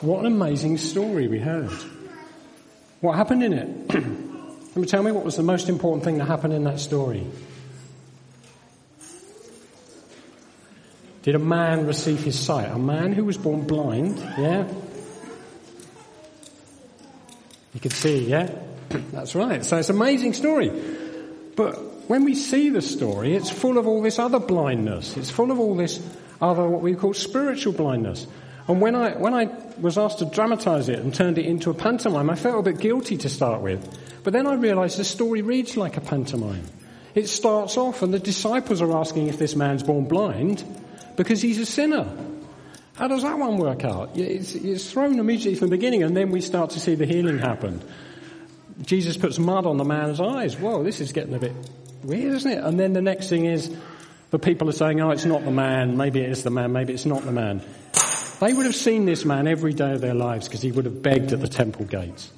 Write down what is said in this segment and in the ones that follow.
What an amazing story we heard. What happened in it? Can you tell me what was the most important thing that happened in that story? Did a man receive his sight? A man who was born blind, yeah? You could see, yeah? That's right. So it's an amazing story. But when we see the story, it's full of all this other blindness. It's full of all this other, what we call spiritual blindness. And when I, when I was asked to dramatize it and turned it into a pantomime, I felt a bit guilty to start with. But then I realized the story reads like a pantomime. It starts off and the disciples are asking if this man's born blind because he's a sinner. How does that one work out? It's, it's thrown immediately from the beginning and then we start to see the healing happen. Jesus puts mud on the man's eyes. Whoa, this is getting a bit weird, isn't it? And then the next thing is the people are saying, oh, it's not the man. Maybe it is the man. Maybe it's not the man. They would have seen this man every day of their lives because he would have begged at the temple gates.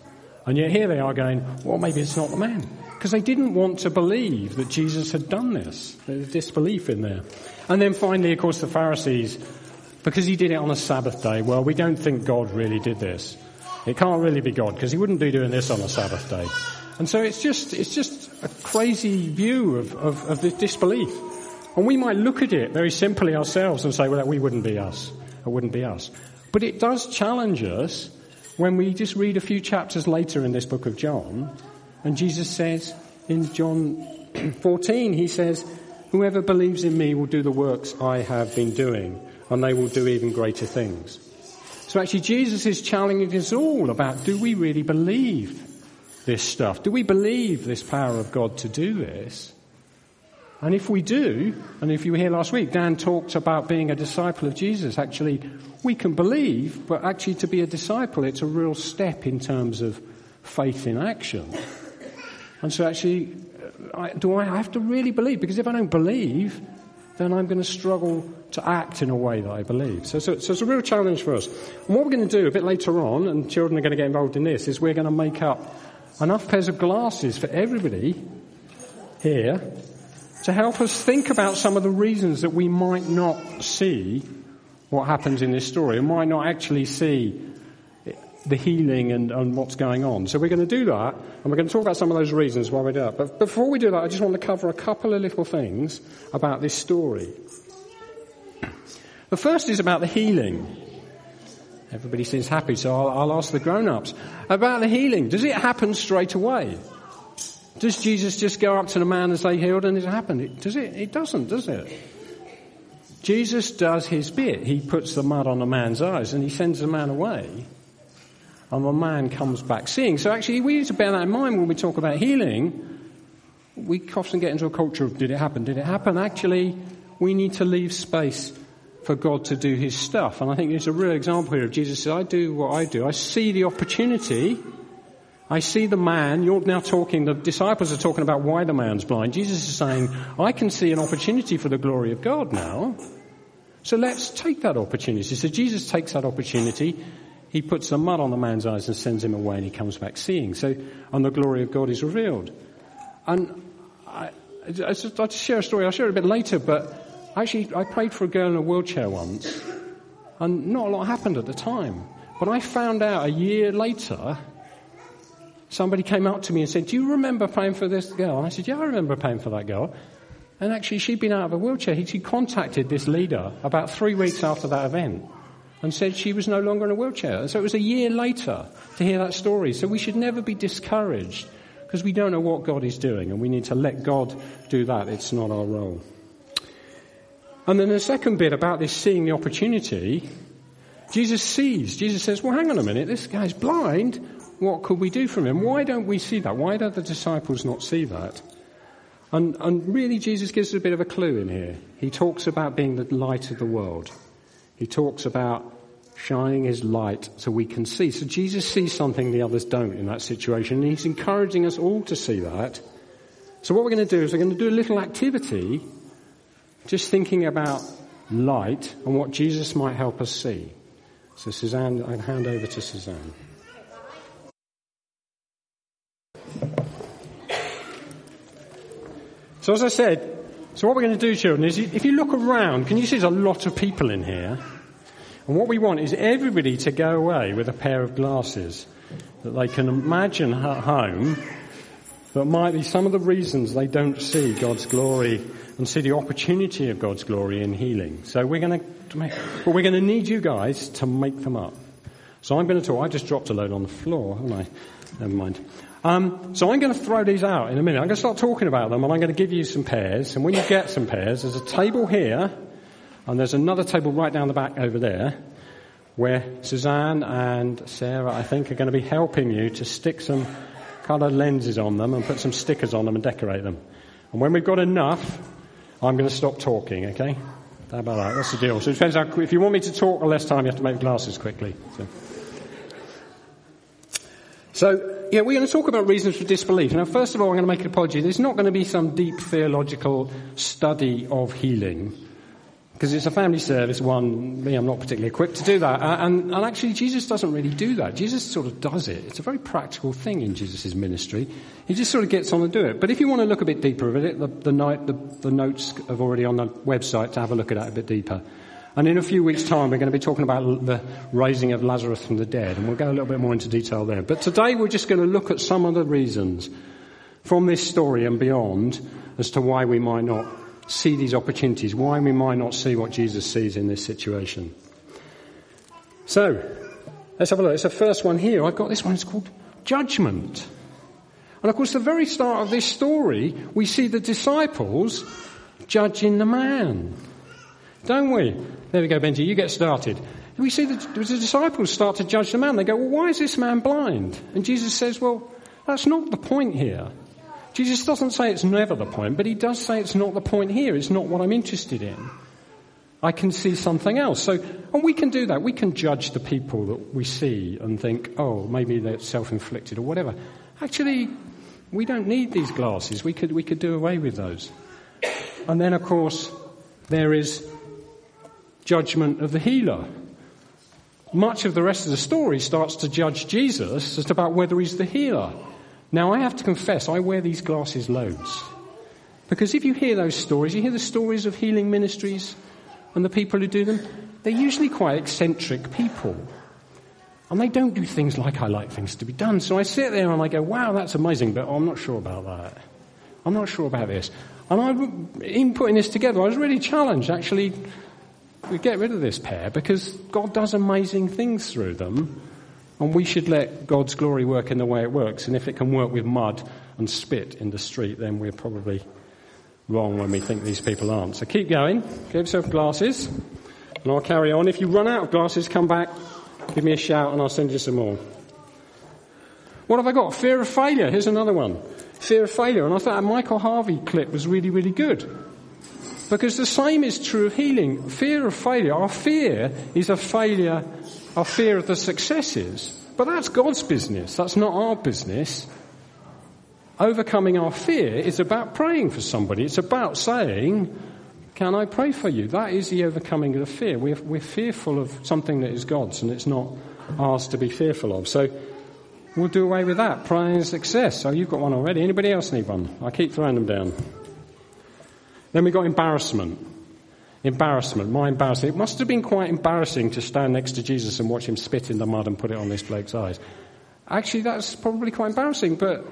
And yet here they are going, well, maybe it's not the man. Because they didn't want to believe that Jesus had done this. There's disbelief in there. And then finally, of course, the Pharisees, because he did it on a Sabbath day, well, we don't think God really did this. It can't really be God because he wouldn't be doing this on a Sabbath day. And so it's just, it's just a crazy view of, of, of this disbelief. And we might look at it very simply ourselves and say, well, we wouldn't be us. It wouldn't be us. But it does challenge us when we just read a few chapters later in this book of John, and Jesus says in John 14, he says, whoever believes in me will do the works I have been doing, and they will do even greater things. So actually Jesus is challenging us all about do we really believe this stuff? Do we believe this power of God to do this? And if we do, and if you were here last week, Dan talked about being a disciple of Jesus. Actually, we can believe, but actually to be a disciple, it's a real step in terms of faith in action. And so actually, do I have to really believe? Because if I don't believe, then I'm going to struggle to act in a way that I believe. So, so, so it's a real challenge for us. And what we're going to do a bit later on, and children are going to get involved in this, is we're going to make up enough pairs of glasses for everybody here to help us think about some of the reasons that we might not see what happens in this story and might not actually see the healing and, and, what's going on. So we're going to do that, and we're going to talk about some of those reasons why we do that. But before we do that, I just want to cover a couple of little things about this story. The first is about the healing. Everybody seems happy, so I'll, I'll ask the grown-ups. About the healing, does it happen straight away? Does Jesus just go up to the man and say healed and it happened? does it? It doesn't, does it? Jesus does his bit. He puts the mud on the man's eyes and he sends the man away. And the man comes back seeing. So actually we need to bear that in mind when we talk about healing. We often get into a culture of did it happen? Did it happen? Actually, we need to leave space for God to do his stuff. And I think there's a real example here of Jesus says, I do what I do. I see the opportunity I see the man, you're now talking, the disciples are talking about why the man's blind. Jesus is saying, I can see an opportunity for the glory of God now. So let's take that opportunity. So Jesus takes that opportunity, he puts the mud on the man's eyes and sends him away and he comes back seeing. So, and the glory of God is revealed. And I, I just, I'll share a story, I'll share it a bit later, but actually I prayed for a girl in a wheelchair once and not a lot happened at the time. But I found out a year later somebody came up to me and said, Do you remember paying for this girl? And I said, Yeah, I remember paying for that girl. And actually, she'd been out of a wheelchair. He contacted this leader about three weeks after that event and said she was no longer in a wheelchair. And so it was a year later to hear that story. So we should never be discouraged because we don't know what God is doing and we need to let God do that. It's not our role. And then the second bit about this seeing the opportunity, Jesus sees. Jesus says, well, hang on a minute, this guy's blind what could we do from him? Why don't we see that? Why don't the disciples not see that? And, and really Jesus gives us a bit of a clue in here. He talks about being the light of the world. He talks about shining his light so we can see. So Jesus sees something the others don't in that situation and he's encouraging us all to see that. So what we're going to do is we're going to do a little activity just thinking about light and what Jesus might help us see. So Suzanne, I'd hand over to Suzanne. So as I said, so what we're going to do, children, is if you look around, can you see there's a lot of people in here? And what we want is everybody to go away with a pair of glasses that they can imagine at home that might be some of the reasons they don't see God's glory and see the opportunity of God's glory in healing. So we're going to, make, but we're going to need you guys to make them up. So I'm going to talk. I just dropped a load on the floor, haven't I? Never mind. Um, so I'm going to throw these out in a minute. I'm going to start talking about them, and I'm going to give you some pairs. And when you get some pairs, there's a table here, and there's another table right down the back over there, where Suzanne and Sarah, I think, are going to be helping you to stick some coloured lenses on them and put some stickers on them and decorate them. And when we've got enough, I'm going to stop talking. Okay? How about that? That's the deal. So it depends how, if you want me to talk less time, you have to make glasses quickly. So. So, yeah, we're going to talk about reasons for disbelief. Now, first of all, I'm going to make an apology. There's not going to be some deep theological study of healing. Because it's a family service, one, me, I'm not particularly equipped to do that. And, and actually, Jesus doesn't really do that. Jesus sort of does it. It's a very practical thing in Jesus' ministry. He just sort of gets on and do it. But if you want to look a bit deeper at it, the, the, night, the, the notes are already on the website to have a look at that a bit deeper. And in a few weeks' time, we're going to be talking about the raising of Lazarus from the dead, and we'll go a little bit more into detail there. But today, we're just going to look at some of the reasons from this story and beyond as to why we might not see these opportunities, why we might not see what Jesus sees in this situation. So, let's have a look. It's the first one here. I've got this one. It's called judgment. And of course, the very start of this story, we see the disciples judging the man. Don't we? There we go, Benji. You get started. We see the, the disciples start to judge the man. They go, well, why is this man blind? And Jesus says, well, that's not the point here. Jesus doesn't say it's never the point, but he does say it's not the point here. It's not what I'm interested in. I can see something else. So, and we can do that. We can judge the people that we see and think, oh, maybe they're self-inflicted or whatever. Actually, we don't need these glasses. We could, we could do away with those. And then, of course, there is judgment of the healer. Much of the rest of the story starts to judge Jesus as about whether he's the healer. Now, I have to confess, I wear these glasses loads. Because if you hear those stories, you hear the stories of healing ministries and the people who do them, they're usually quite eccentric people. And they don't do things like I like things to be done. So I sit there and I go, wow, that's amazing, but I'm not sure about that. I'm not sure about this. And I, in putting this together, I was really challenged actually to get rid of this pair because God does amazing things through them. And we should let God's glory work in the way it works. And if it can work with mud and spit in the street, then we're probably wrong when we think these people aren't. So keep going. Give yourself glasses. And I'll carry on. If you run out of glasses, come back, give me a shout, and I'll send you some more. What have I got? Fear of failure. Here's another one. Fear of failure. And I thought that Michael Harvey clip was really, really good. Because the same is true of healing. Fear of failure. Our fear is a failure our fear of the successes. But that's God's business. That's not our business. Overcoming our fear is about praying for somebody. It's about saying, Can I pray for you? That is the overcoming of the fear. We're, we're fearful of something that is God's and it's not ours to be fearful of. So we'll do away with that. Praying success. So you've got one already. Anybody else need one? I keep throwing them down. Then we've got embarrassment. Embarrassment, my embarrassment. It must have been quite embarrassing to stand next to Jesus and watch him spit in the mud and put it on this bloke's eyes. Actually, that's probably quite embarrassing, but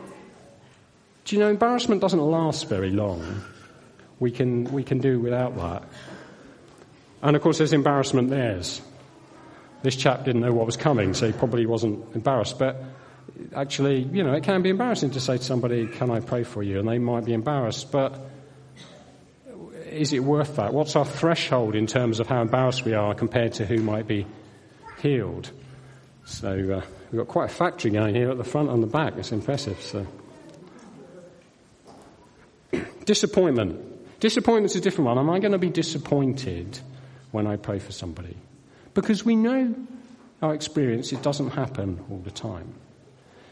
do you know, embarrassment doesn't last very long. We can, we can do without that. And of course, there's embarrassment theirs. This chap didn't know what was coming, so he probably wasn't embarrassed. But actually, you know, it can be embarrassing to say to somebody, Can I pray for you? And they might be embarrassed. But is it worth that? What's our threshold in terms of how embarrassed we are compared to who might be healed? So uh, we've got quite a factory going here at the front and the back. It's impressive. So. Disappointment. Disappointment's a different one. Am I going to be disappointed when I pray for somebody? Because we know our experience, it doesn't happen all the time.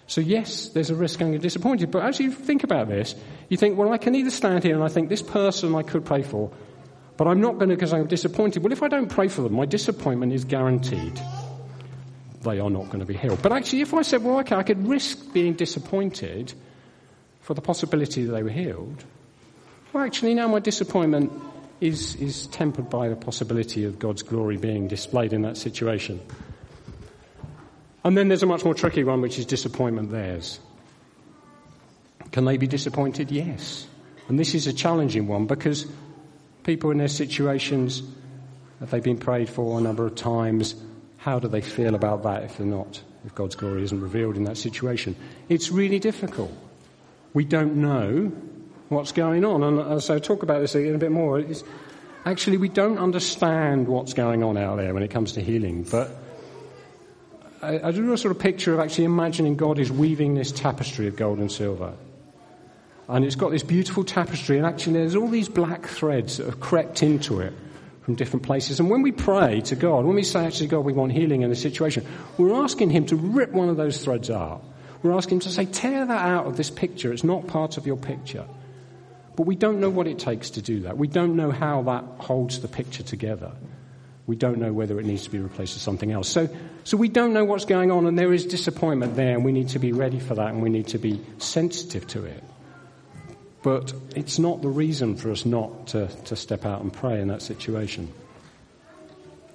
So yes, there's a risk getting disappointed, but as you think about this, you think, well, I can either stand here and I think this person I could pray for, but I'm not going to because I'm disappointed. Well, if I don't pray for them, my disappointment is guaranteed. They are not going to be healed. But actually, if I said, well, okay, I could risk being disappointed for the possibility that they were healed, well, actually, now my disappointment is, is tempered by the possibility of God's glory being displayed in that situation. And then there's a much more tricky one, which is disappointment theirs. Can they be disappointed? Yes. And this is a challenging one because people in their situations, if they've been prayed for a number of times, how do they feel about that if they're not, if God's glory isn't revealed in that situation? It's really difficult. We don't know what's going on. And so I'll talk about this a bit more. Actually, we don't understand what's going on out there when it comes to healing. But I, I do a sort of picture of actually imagining God is weaving this tapestry of gold and silver. And it's got this beautiful tapestry, and actually, there's all these black threads that have crept into it from different places. And when we pray to God, when we say, actually, God, we want healing in this situation, we're asking Him to rip one of those threads out. We're asking Him to say, tear that out of this picture. It's not part of your picture. But we don't know what it takes to do that. We don't know how that holds the picture together. We don't know whether it needs to be replaced with something else. So, so we don't know what's going on, and there is disappointment there, and we need to be ready for that, and we need to be sensitive to it. But it's not the reason for us not to, to step out and pray in that situation.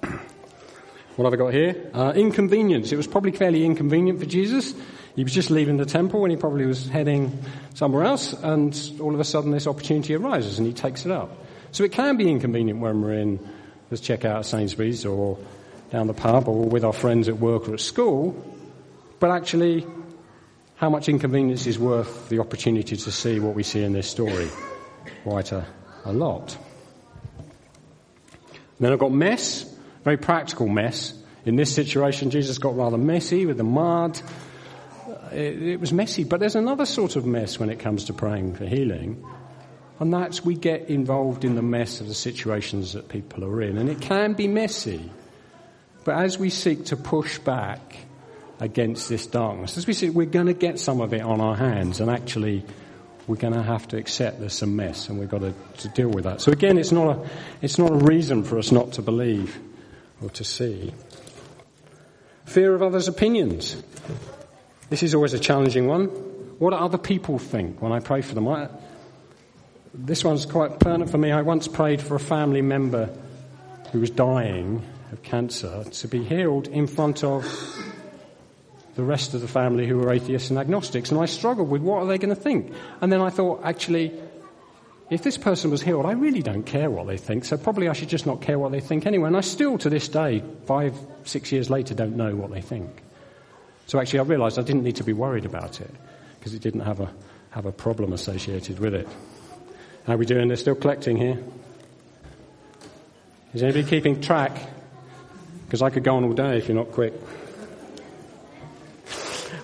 what have I got here? Uh, inconvenience. It was probably fairly inconvenient for Jesus. He was just leaving the temple and he probably was heading somewhere else, and all of a sudden this opportunity arises and he takes it up. So it can be inconvenient when we're in, let's check out Sainsbury's or down the pub or with our friends at work or at school, but actually, how much inconvenience is worth the opportunity to see what we see in this story? Quite a, a lot. then I've got mess, very practical mess. In this situation, Jesus got rather messy with the mud it, it was messy. But there's another sort of mess when it comes to praying for healing. And that's we get involved in the mess of the situations that people are in. And it can be messy. But as we seek to push back against this darkness, as we see, we're going to get some of it on our hands. And actually, we're going to have to accept there's some mess and we've got to, to deal with that. So again, it's not, a, it's not a reason for us not to believe or to see. Fear of others' opinions. This is always a challenging one. What do other people think when I pray for them? I, this one's quite pertinent for me. I once prayed for a family member who was dying of cancer to be healed in front of the rest of the family who were atheists and agnostics. And I struggled with what are they going to think? And then I thought, actually, if this person was healed, I really don't care what they think, so probably I should just not care what they think anyway. And I still, to this day, five, six years later, don't know what they think. So actually, I realised I didn't need to be worried about it because it didn't have a, have a problem associated with it. How are we doing? They're still collecting here. Is anybody keeping track? Because I could go on all day if you're not quick.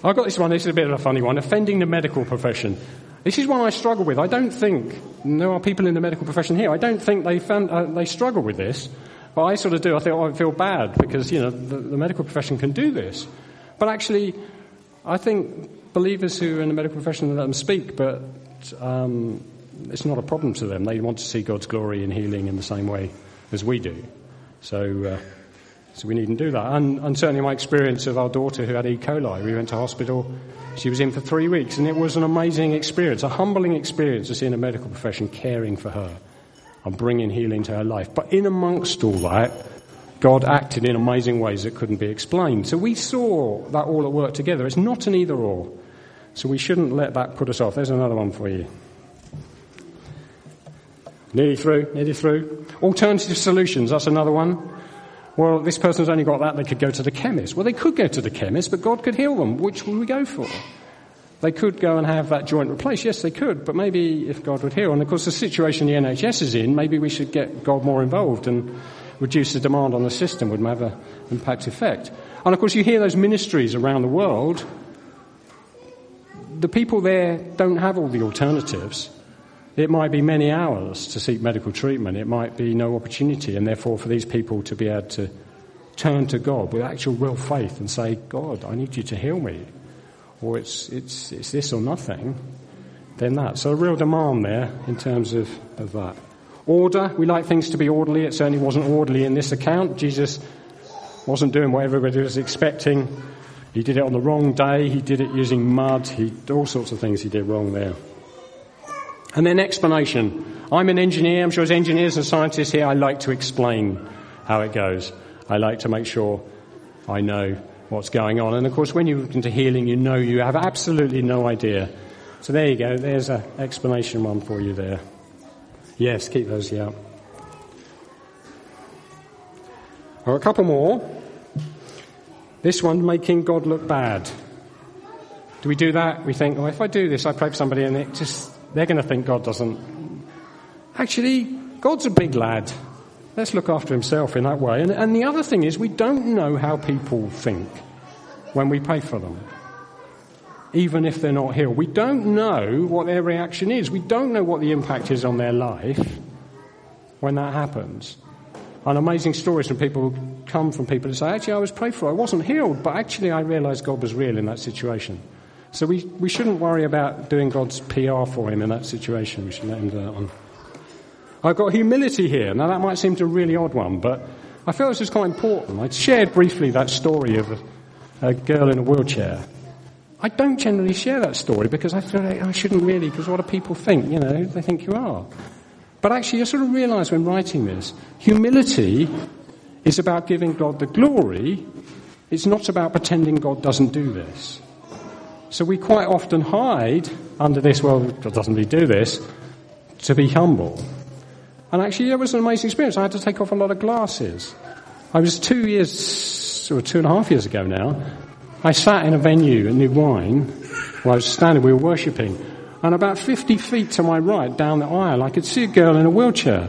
I've got this one. This is a bit of a funny one. Offending the medical profession. This is one I struggle with. I don't think there are people in the medical profession here. I don't think they found, uh, they struggle with this, but I sort of do. I think oh, I feel bad because you know the, the medical profession can do this. But actually, I think believers who are in the medical profession let them speak, but um, it's not a problem to them. They want to see God's glory and healing in the same way as we do. So, uh, so we needn't do that. And, and, certainly my experience of our daughter who had E. coli, we went to hospital. She was in for three weeks, and it was an amazing experience, a humbling experience to see in the medical profession caring for her and bringing healing to her life. But in amongst all that, God acted in amazing ways that couldn't be explained. So we saw that all at work together. It's not an either or. So we shouldn't let that put us off. There's another one for you. Nearly through, nearly through. Alternative solutions, that's another one. Well, this person's only got that, they could go to the chemist. Well, they could go to the chemist, but God could heal them. Which would we go for? They could go and have that joint replaced. Yes, they could, but maybe if God would heal. And of course, the situation the NHS is in, maybe we should get God more involved and reduce the demand on the system would have an impact effect. And of course, you hear those ministries around the world. The people there don't have all the alternatives. It might be many hours to seek medical treatment. It might be no opportunity, and therefore, for these people to be able to turn to God with actual real faith and say, God, I need you to heal me, or it's, it's, it's this or nothing, then that. So a real demand there in terms of, of that. Order, we like things to be orderly. It certainly wasn't orderly in this account. Jesus wasn't doing what everybody was expecting. He did it on the wrong day. He did it using mud. He, all sorts of things he did wrong there. And then explanation. I'm an engineer. I'm sure as engineers and scientists here, I like to explain how it goes. I like to make sure I know what's going on. And of course, when you look into healing, you know you have absolutely no idea. So there you go. There's an explanation one for you there. Yes, keep those, yeah. Or a couple more. This one, making God look bad. Do we do that? We think, well, if I do this, I pray for somebody and it just, they're going to think God doesn't. Actually, God's a big lad. Let's look after himself in that way. And, and the other thing is, we don't know how people think when we pray for them. Even if they're not healed. We don't know what their reaction is. We don't know what the impact is on their life when that happens. And amazing stories from people come from people who say, actually, I was prayed for. I wasn't healed, but actually, I realized God was real in that situation. So we, we shouldn't worry about doing God's PR for him in that situation. We should let him do that one. I've got humility here. Now, that might seem to a really odd one, but I feel this is quite important. I shared briefly that story of a, a girl in a wheelchair. I don't generally share that story because I feel like I shouldn't really, because what do people think? You know, they think you are. But actually, I sort of realized when writing this, humility is about giving God the glory. It's not about pretending God doesn't do this. So we quite often hide under this, well, God doesn't really do this, to be humble. And actually, it was an amazing experience. I had to take off a lot of glasses. I was two years, or two and a half years ago now, I sat in a venue in New Wine where I was standing, we were worshipping, and about 50 feet to my right, down the aisle, I could see a girl in a wheelchair.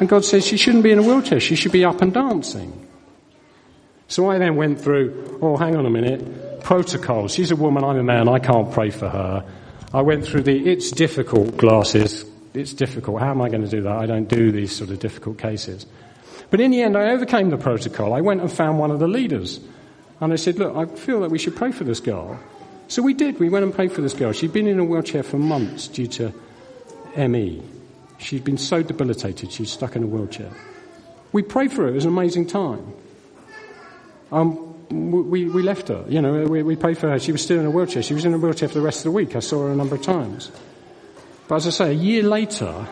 And God says she shouldn't be in a wheelchair, she should be up and dancing. So I then went through, oh, hang on a minute, protocols. She's a woman, I'm a man, I can't pray for her. I went through the it's difficult glasses. It's difficult. How am I going to do that? I don't do these sort of difficult cases. But in the end, I overcame the protocol. I went and found one of the leaders. And I said, look, I feel that we should pray for this girl. So we did. We went and prayed for this girl. She'd been in a wheelchair for months due to ME. She'd been so debilitated, she's stuck in a wheelchair. We prayed for her. It was an amazing time. Um, we, we left her. You know, we, we prayed for her. She was still in a wheelchair. She was in a wheelchair for the rest of the week. I saw her a number of times. But as I say, a year later,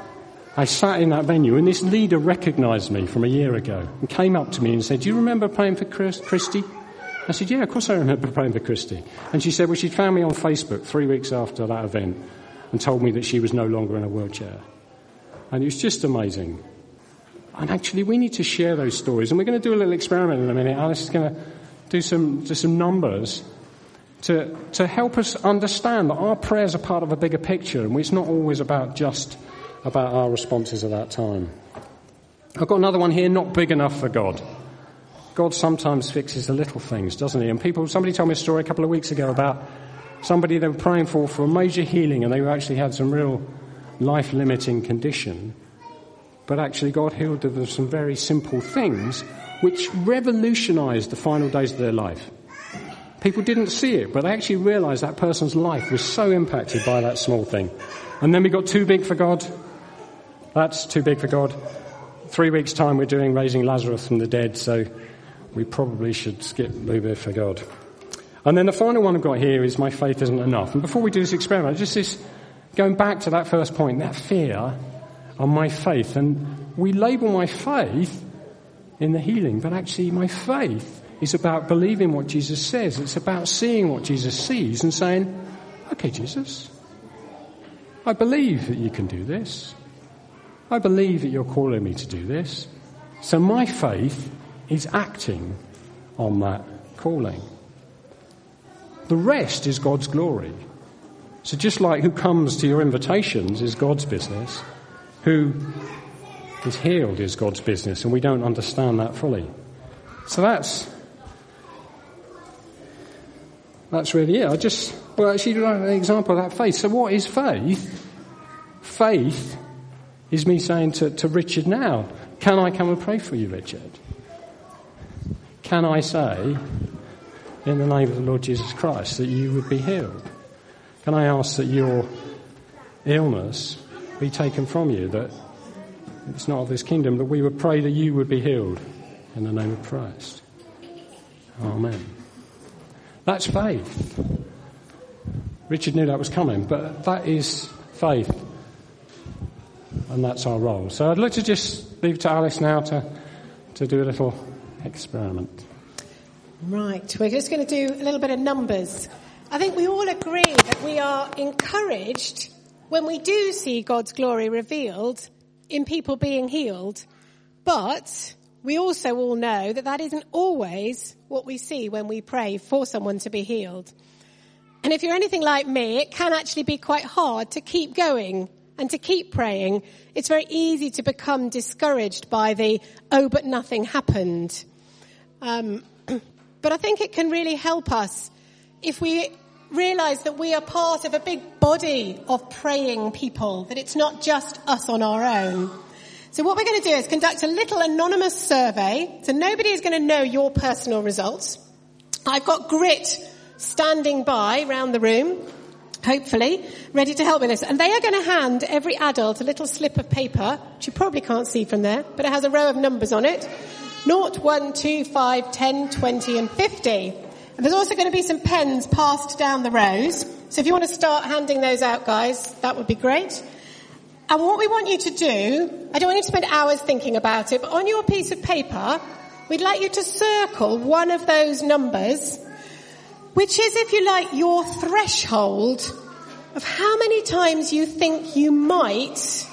I sat in that venue and this leader recognized me from a year ago and came up to me and said, do you remember praying for Chris, Christy? I said, yeah, of course I remember praying for Christy. And she said, well, she'd found me on Facebook three weeks after that event and told me that she was no longer in a wheelchair. And it was just amazing. And actually, we need to share those stories. And we're going to do a little experiment in a minute. Alice is going to do some, do some numbers to, to help us understand that our prayers are part of a bigger picture and it's not always about just about our responses at that time. I've got another one here, not big enough for God. God sometimes fixes the little things, doesn't he? And people, somebody told me a story a couple of weeks ago about somebody they were praying for for a major healing and they actually had some real life limiting condition. But actually God healed them of some very simple things which revolutionized the final days of their life. People didn't see it, but they actually realized that person's life was so impacted by that small thing. And then we got too big for God. That's too big for God. Three weeks time we're doing raising Lazarus from the dead, so we probably should skip Boo for God. And then the final one I've got here is my faith isn't enough. And before we do this experiment, just this, going back to that first point, that fear on my faith. And we label my faith in the healing, but actually my faith is about believing what Jesus says. It's about seeing what Jesus sees and saying, okay, Jesus, I believe that you can do this. I believe that you're calling me to do this. So my faith is acting on that calling. The rest is God's glory. So just like who comes to your invitations is God's business, who is healed is God's business, and we don't understand that fully. So that's that's really it. I just well actually an example of that faith. So what is faith? Faith is me saying to, to Richard now, can I come and pray for you, Richard? Can I say, in the name of the Lord Jesus Christ, that you would be healed? Can I ask that your illness be taken from you, that it's not of this kingdom, that we would pray that you would be healed in the name of Christ? Amen. That's faith. Richard knew that was coming, but that is faith. and that's our role. So I'd like to just leave to Alice now to, to do a little experiment. Right, we're just going to do a little bit of numbers. I think we all agree that we are encouraged when we do see God's glory revealed in people being healed, but we also all know that that isn't always what we see when we pray for someone to be healed. And if you're anything like me, it can actually be quite hard to keep going and to keep praying. It's very easy to become discouraged by the, oh, but nothing happened. Um, but I think it can really help us if we realize that we are part of a big body of praying people, that it's not just us on our own. So what we're going to do is conduct a little anonymous survey. So nobody is going to know your personal results. I've got Grit standing by around the room, hopefully, ready to help with this. And they are going to hand every adult a little slip of paper, which you probably can't see from there, but it has a row of numbers on it. 0, 1, 2, 5, 10, 20 and 50. And there's also going to be some pens passed down the rows. So if you want to start handing those out, guys, that would be great. And what we want you to do, I don't want you to spend hours thinking about it, but on your piece of paper, we'd like you to circle one of those numbers, which is, if you like, your threshold of how many times you think you might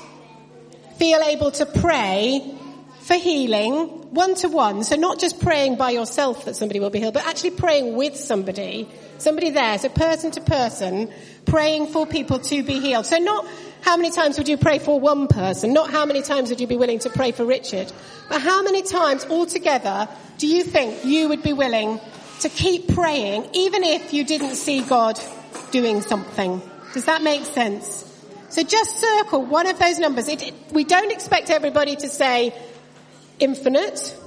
feel able to pray for healing one to one. So not just praying by yourself that somebody will be healed, but actually praying with somebody, somebody there, so person to person, praying for people to be healed. So not how many times would you pray for one person? Not how many times would you be willing to pray for Richard? But how many times altogether do you think you would be willing to keep praying even if you didn't see God doing something? Does that make sense? So just circle one of those numbers. It, it, we don't expect everybody to say infinite.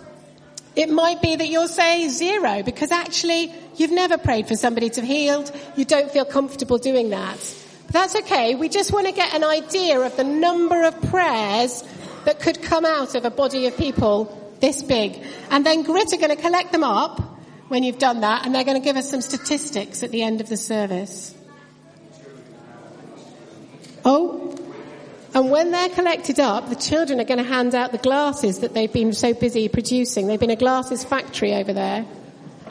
It might be that you'll say zero because actually you've never prayed for somebody to be healed. You don't feel comfortable doing that. But That's okay. We just want to get an idea of the number of prayers that could come out of a body of people this big. And then Grit are going to collect them up when you've done that and they're going to give us some statistics at the end of the service. Oh, and when they're collected up, the children are going to hand out the glasses that they've been so busy producing. They've been a glasses factory over there.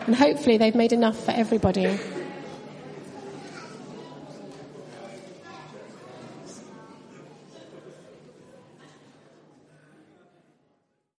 And hopefully they've made enough for everybody.